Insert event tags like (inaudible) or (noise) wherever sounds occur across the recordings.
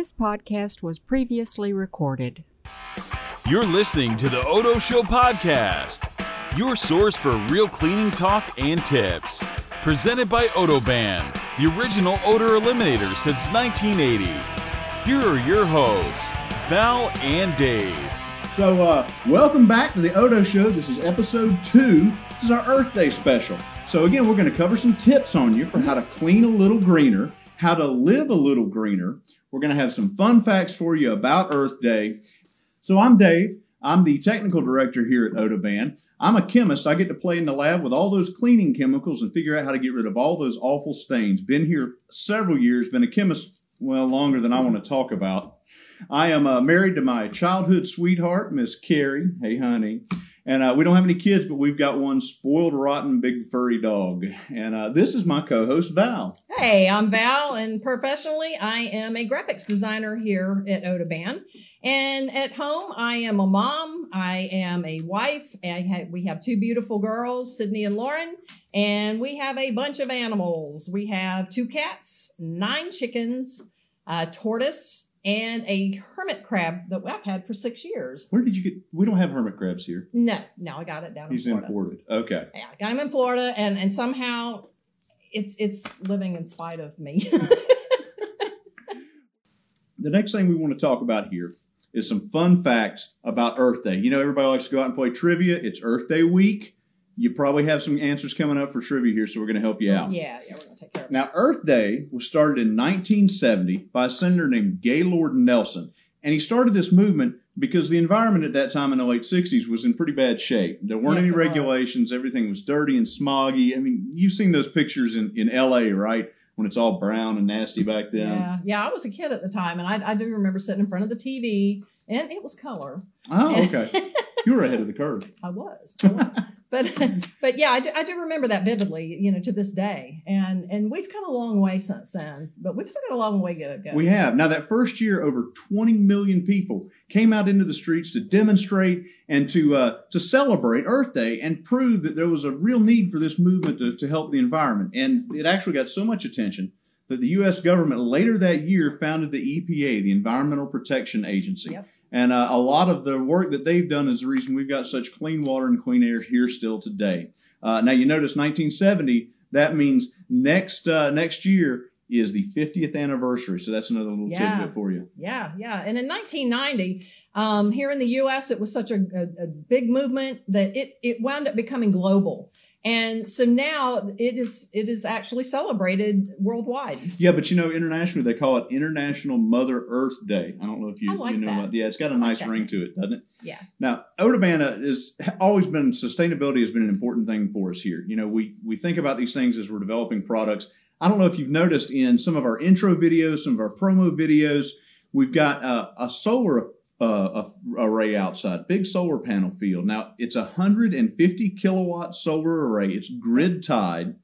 This podcast was previously recorded. You're listening to the Odo Show podcast, your source for real cleaning talk and tips. Presented by Odoban, the original odor eliminator since 1980. Here are your hosts, Val and Dave. So, uh, welcome back to the Odo Show. This is episode two. This is our Earth Day special. So, again, we're going to cover some tips on you for how to clean a little greener, how to live a little greener. We're going to have some fun facts for you about Earth Day. So, I'm Dave. I'm the technical director here at Odoban. I'm a chemist. I get to play in the lab with all those cleaning chemicals and figure out how to get rid of all those awful stains. Been here several years, been a chemist, well, longer than I want to talk about. I am uh, married to my childhood sweetheart, Miss Carrie. Hey, honey. And uh, we don't have any kids, but we've got one spoiled, rotten, big furry dog. And uh, this is my co host, Val. Hey, I'm Val, and professionally, I am a graphics designer here at Odoban. And at home, I am a mom, I am a wife, have, we have two beautiful girls, Sydney and Lauren, and we have a bunch of animals. We have two cats, nine chickens, a tortoise, and a hermit crab that I've had for six years. Where did you get? We don't have hermit crabs here. No, no, I got it down He's in Florida. imported. Okay. Yeah, I got him in Florida, and and somehow it's it's living in spite of me. (laughs) The next thing we want to talk about here is some fun facts about Earth Day. You know, everybody likes to go out and play trivia. It's Earth Day week. You probably have some answers coming up for trivia here, so we're going to help you out. yeah, yeah, we're gonna take care of it. Now, Earth Day was started in 1970 by a senator named Gaylord Nelson. And he started this movement because the environment at that time in the late 60s was in pretty bad shape. There weren't Yes, any it was. regulations, everything was dirty and smoggy. I mean, you've seen those pictures in, in LA, right? When it's all brown and nasty back then. Yeah, yeah. I was a kid at the time, and I, I do remember sitting in front of the TV, and it was color. Oh, okay. you were ahead of the curve. (laughs) I was, I was. (laughs) but (laughs) but yeah, I do, I do remember that vividly, you know, to this day. And and we've come a long way since then, but we've still got a long way to go. We have. Now, that first year, over 20 million people came out into the streets to demonstrate and to uh, to celebrate Earth Day and prove that there was a real need for this movement to, to help the environment. And it actually got so much attention that the U.S. government later that year founded the EPA, the Environmental Protection Agency. Yep. And uh, a lot of the work that they've done is the reason we've got such clean water and clean air here still today. Uh, now, you notice 1970, that means next uh, next year is the 50th anniversary. So that's another little Yeah. tidbit for you. Yeah, yeah. And in 1990, um, here in the U.S., it was such a, a, a big movement that it it wound up becoming global. And so now it is it is actually celebrated worldwide. Yeah, but you know, internationally they call it International Mother Earth Day. I don't know if you, like you know that. about. Yeah, it's got a nice that. ring to it, doesn't it? Yeah. Now, Odoban is always been sustainability has been an important thing for us here. You know, we we think about these things as we're developing products. I don't know if you've noticed in some of our intro videos, some of our promo videos, we've got uh, a solar uh, a- array outside, big solar panel field. Now, it's a 150 kilowatt solar array. It's grid tied.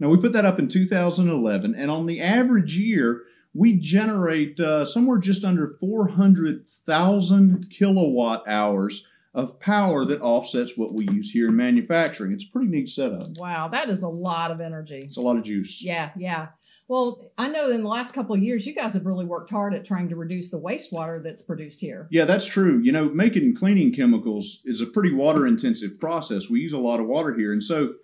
Now, we put that up in 2011, and on the average year, we generate uh, somewhere just under 400,000 kilowatt hours of power that offsets what we use here in manufacturing. It's a pretty neat setup. Wow, that is a lot of energy. It's a lot of juice. Yeah, yeah. Well, I know in the last couple of years, you guys have really worked hard at trying to reduce the wastewater that's produced here. Yeah, that's true. You know, making cleaning chemicals is a pretty water intensive process. We use a lot of water here. And so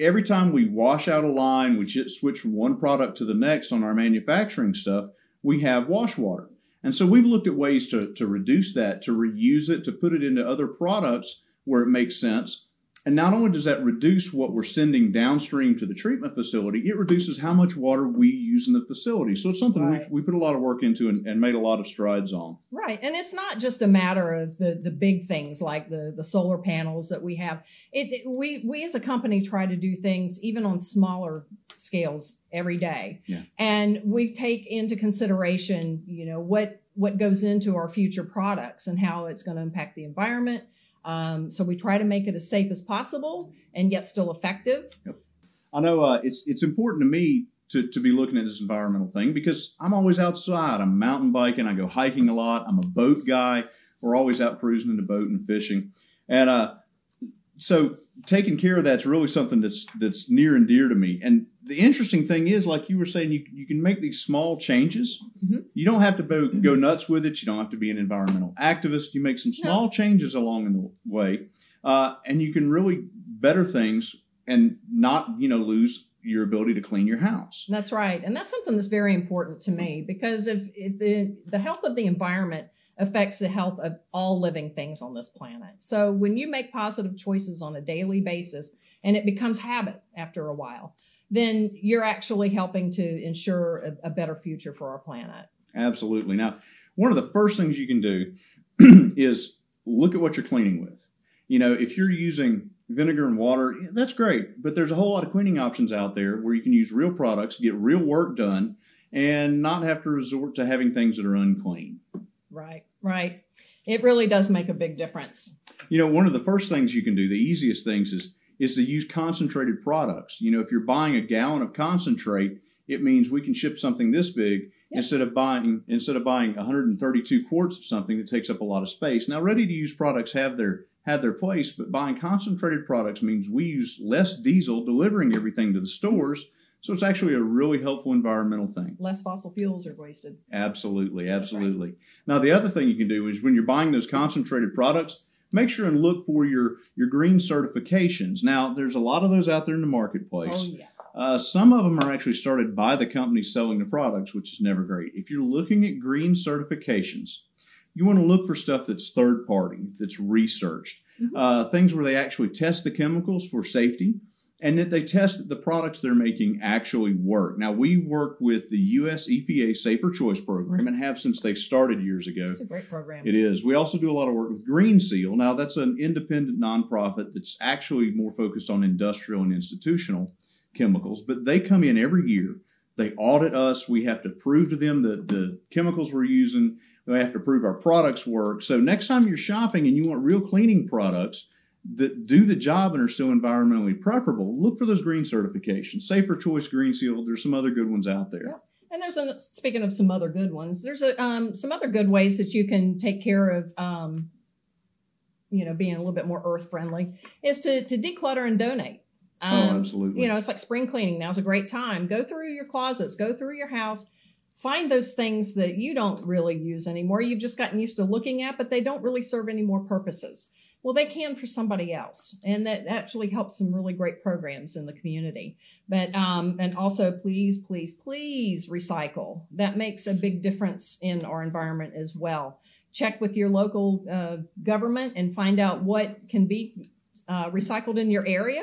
every time we wash out a line, we ch- switch from one product to the next on our manufacturing stuff, we have wash water. And so we've looked at ways to, to reduce that, to reuse it, to put it into other products where it makes sense. And not only does that reduce what we're sending downstream to the treatment facility, it reduces how much water we use in the facility. So it's something Right. we we put a lot of work into and, and made a lot of strides on. Right. And it's not just a matter of the, the big things like the, the solar panels that we have. It, it- we, we as a company try to do things even on smaller scales every day. Yeah. And we take into consideration, you know, what, what goes into our future products and how it's going to impact the environment. Um, so we try to make it as safe as possible and yet still effective. I know uh, it's it's important to me to, to be looking at this environmental thing because I'm always outside. I'm mountain biking. I go hiking a lot. I'm a boat guy. We're always out cruising in the boat and fishing. And uh, so taking care of that's really something that's that's near and dear to me. And the interesting thing is, like you were saying, you you can make these small changes. Mhm. You don't have to go, go nuts with it. You don't have to be an environmental activist. You make some small changes along the way, uh, and you can really better things and not you know lose your ability to clean your house. That's right. And that's something that's very important to me because if, if the, the health of the environment affects the health of all living things on this planet. So when you make positive choices on a daily basis and it becomes habit after a while, then you're actually helping to ensure a, a better future for our planet. Absolutely. Now, one of the first things you can do (clears throat) is look at what you're cleaning with. You know, if you're using vinegar and water, that's great, but there's a whole lot of cleaning options out there where you can use real products, get real work done, and not have to resort to having things that are unclean. Right, right. It really does make a big difference. You know, one of the first things you can do, the easiest things is is to use concentrated products. You know, if you're buying a gallon of concentrate, it means we can ship something this big Yeah. instead of buying instead of buying 132 quarts of something that takes up a lot of space. Now, ready to use products have their have their place, but buying concentrated products means we use less diesel delivering everything to the stores. So it's actually a really helpful environmental thing. Less fossil fuels are wasted. Absolutely, That's right. absolutely. Now the other thing you can do is when you're buying those concentrated products, make sure and look for your your green certifications. Now there's a lot of those out there in the marketplace. Oh, yeah. Uh, some of them are actually started by the company selling the products, which is never great. If you're looking at green certifications, you want to look for stuff that's third party, that's researched, Mhm. uh, things where they actually test the chemicals for safety, and that they test that the products they're making actually work. Now, we work with the U.S. EPA Safer Choice Program and have since they started years ago. It's a great program. It is. We also do a lot of work with Green Seal. Now, that's an independent nonprofit that's actually more focused on industrial and institutional chemicals, but they come in every year. They audit us. We have to prove to them that the chemicals we're using, we have to prove our products work. So, next time you're shopping and you want real cleaning products that do the job and are still environmentally preferable, look for those green certifications. Safer Choice Green Seal. There's some other good ones out there. Yep. And there's a, speaking of some other good ones, there's a, um, some other good ways that you can take care of, um, you know, being a little bit more earth friendly is to, to declutter and donate. oh, Um, absolutely. you know, it's like spring cleaning. Now's a great time. Go through your closets, go through your house, find those things that you don't really use anymore. You've just gotten used to looking at, but they don't really serve any more purposes. Well, they can for somebody else, and that actually helps some really great programs in the community. But um, and also, please, please, please recycle. That makes a big difference in our environment as well. Check with your local uh, government and find out what can be uh, recycled in your area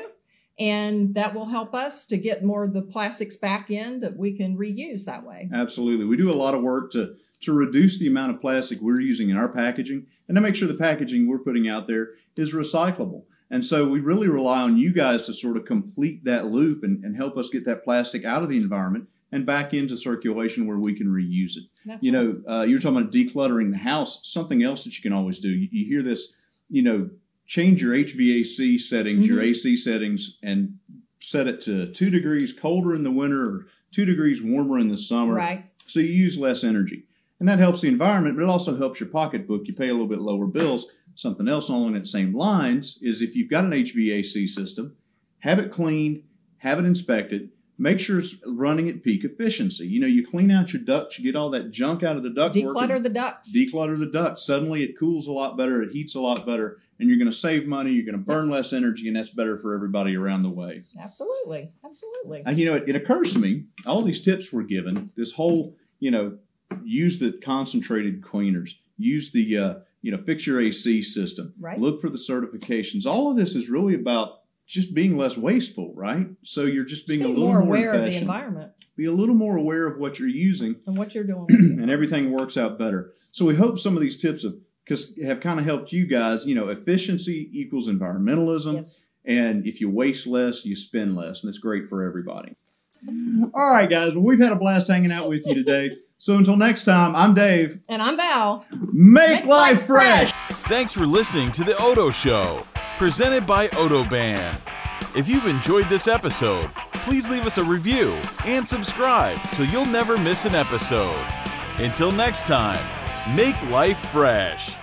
and that will help us to get more of the plastics back in that we can reuse that way. Absolutely. We do a lot of work to to reduce the amount of plastic we're using in our packaging and to make sure the packaging we're putting out there is recyclable. And so we really rely on you guys to sort of complete that loop and, and help us get that plastic out of the environment and back into circulation where we can reuse it. That's You right. know, uh, you're talking about decluttering the house. Something else that you can always do. You, you hear this, you know, change your HVAC settings, your Mhm. AC settings, and set it to two degrees colder in the winter or two degrees warmer in the summer. right. So you use less energy. And that helps the environment, but it also helps your pocketbook. You pay a little bit lower bills. Something else along that same lines is if you've got an HVAC system, have it cleaned, have it inspected, make sure it's running at peak efficiency. You know, you clean out your ducts, you get all that junk out of the duct. Declutter the ducts. declutter the ducts. Suddenly it cools a lot better, it heats a lot better, and you're going to save money, you're going to burn less energy, and that's better for everybody around the way. Absolutely. Absolutely. And you know, it, it occurs to me, all these tips we're given, this whole, you know, use the concentrated cleaners, use the, uh, you know, fix your AC system, Right. look for the certifications. All of this is really about just being less wasteful, right? So you're just being Just a little more more, aware of the environment Be a little more aware of what you're using, and what you're doing. (clears throat) And everything works out better. So we hope some of these tips have, cause have kind of helped you guys. You know, efficiency equals environmentalism. yes. And if you waste less, you spend less, and it's great for everybody. All right, guys. Well, we've had a blast hanging out with you today. So until next time, I'm Dave. And I'm Val. Make, Make life, life fresh. Thanks for listening to The Odo Show, presented by Odoban. If you've enjoyed this episode, please leave us a review and subscribe so you'll never miss an episode. Until next time, make life fresh.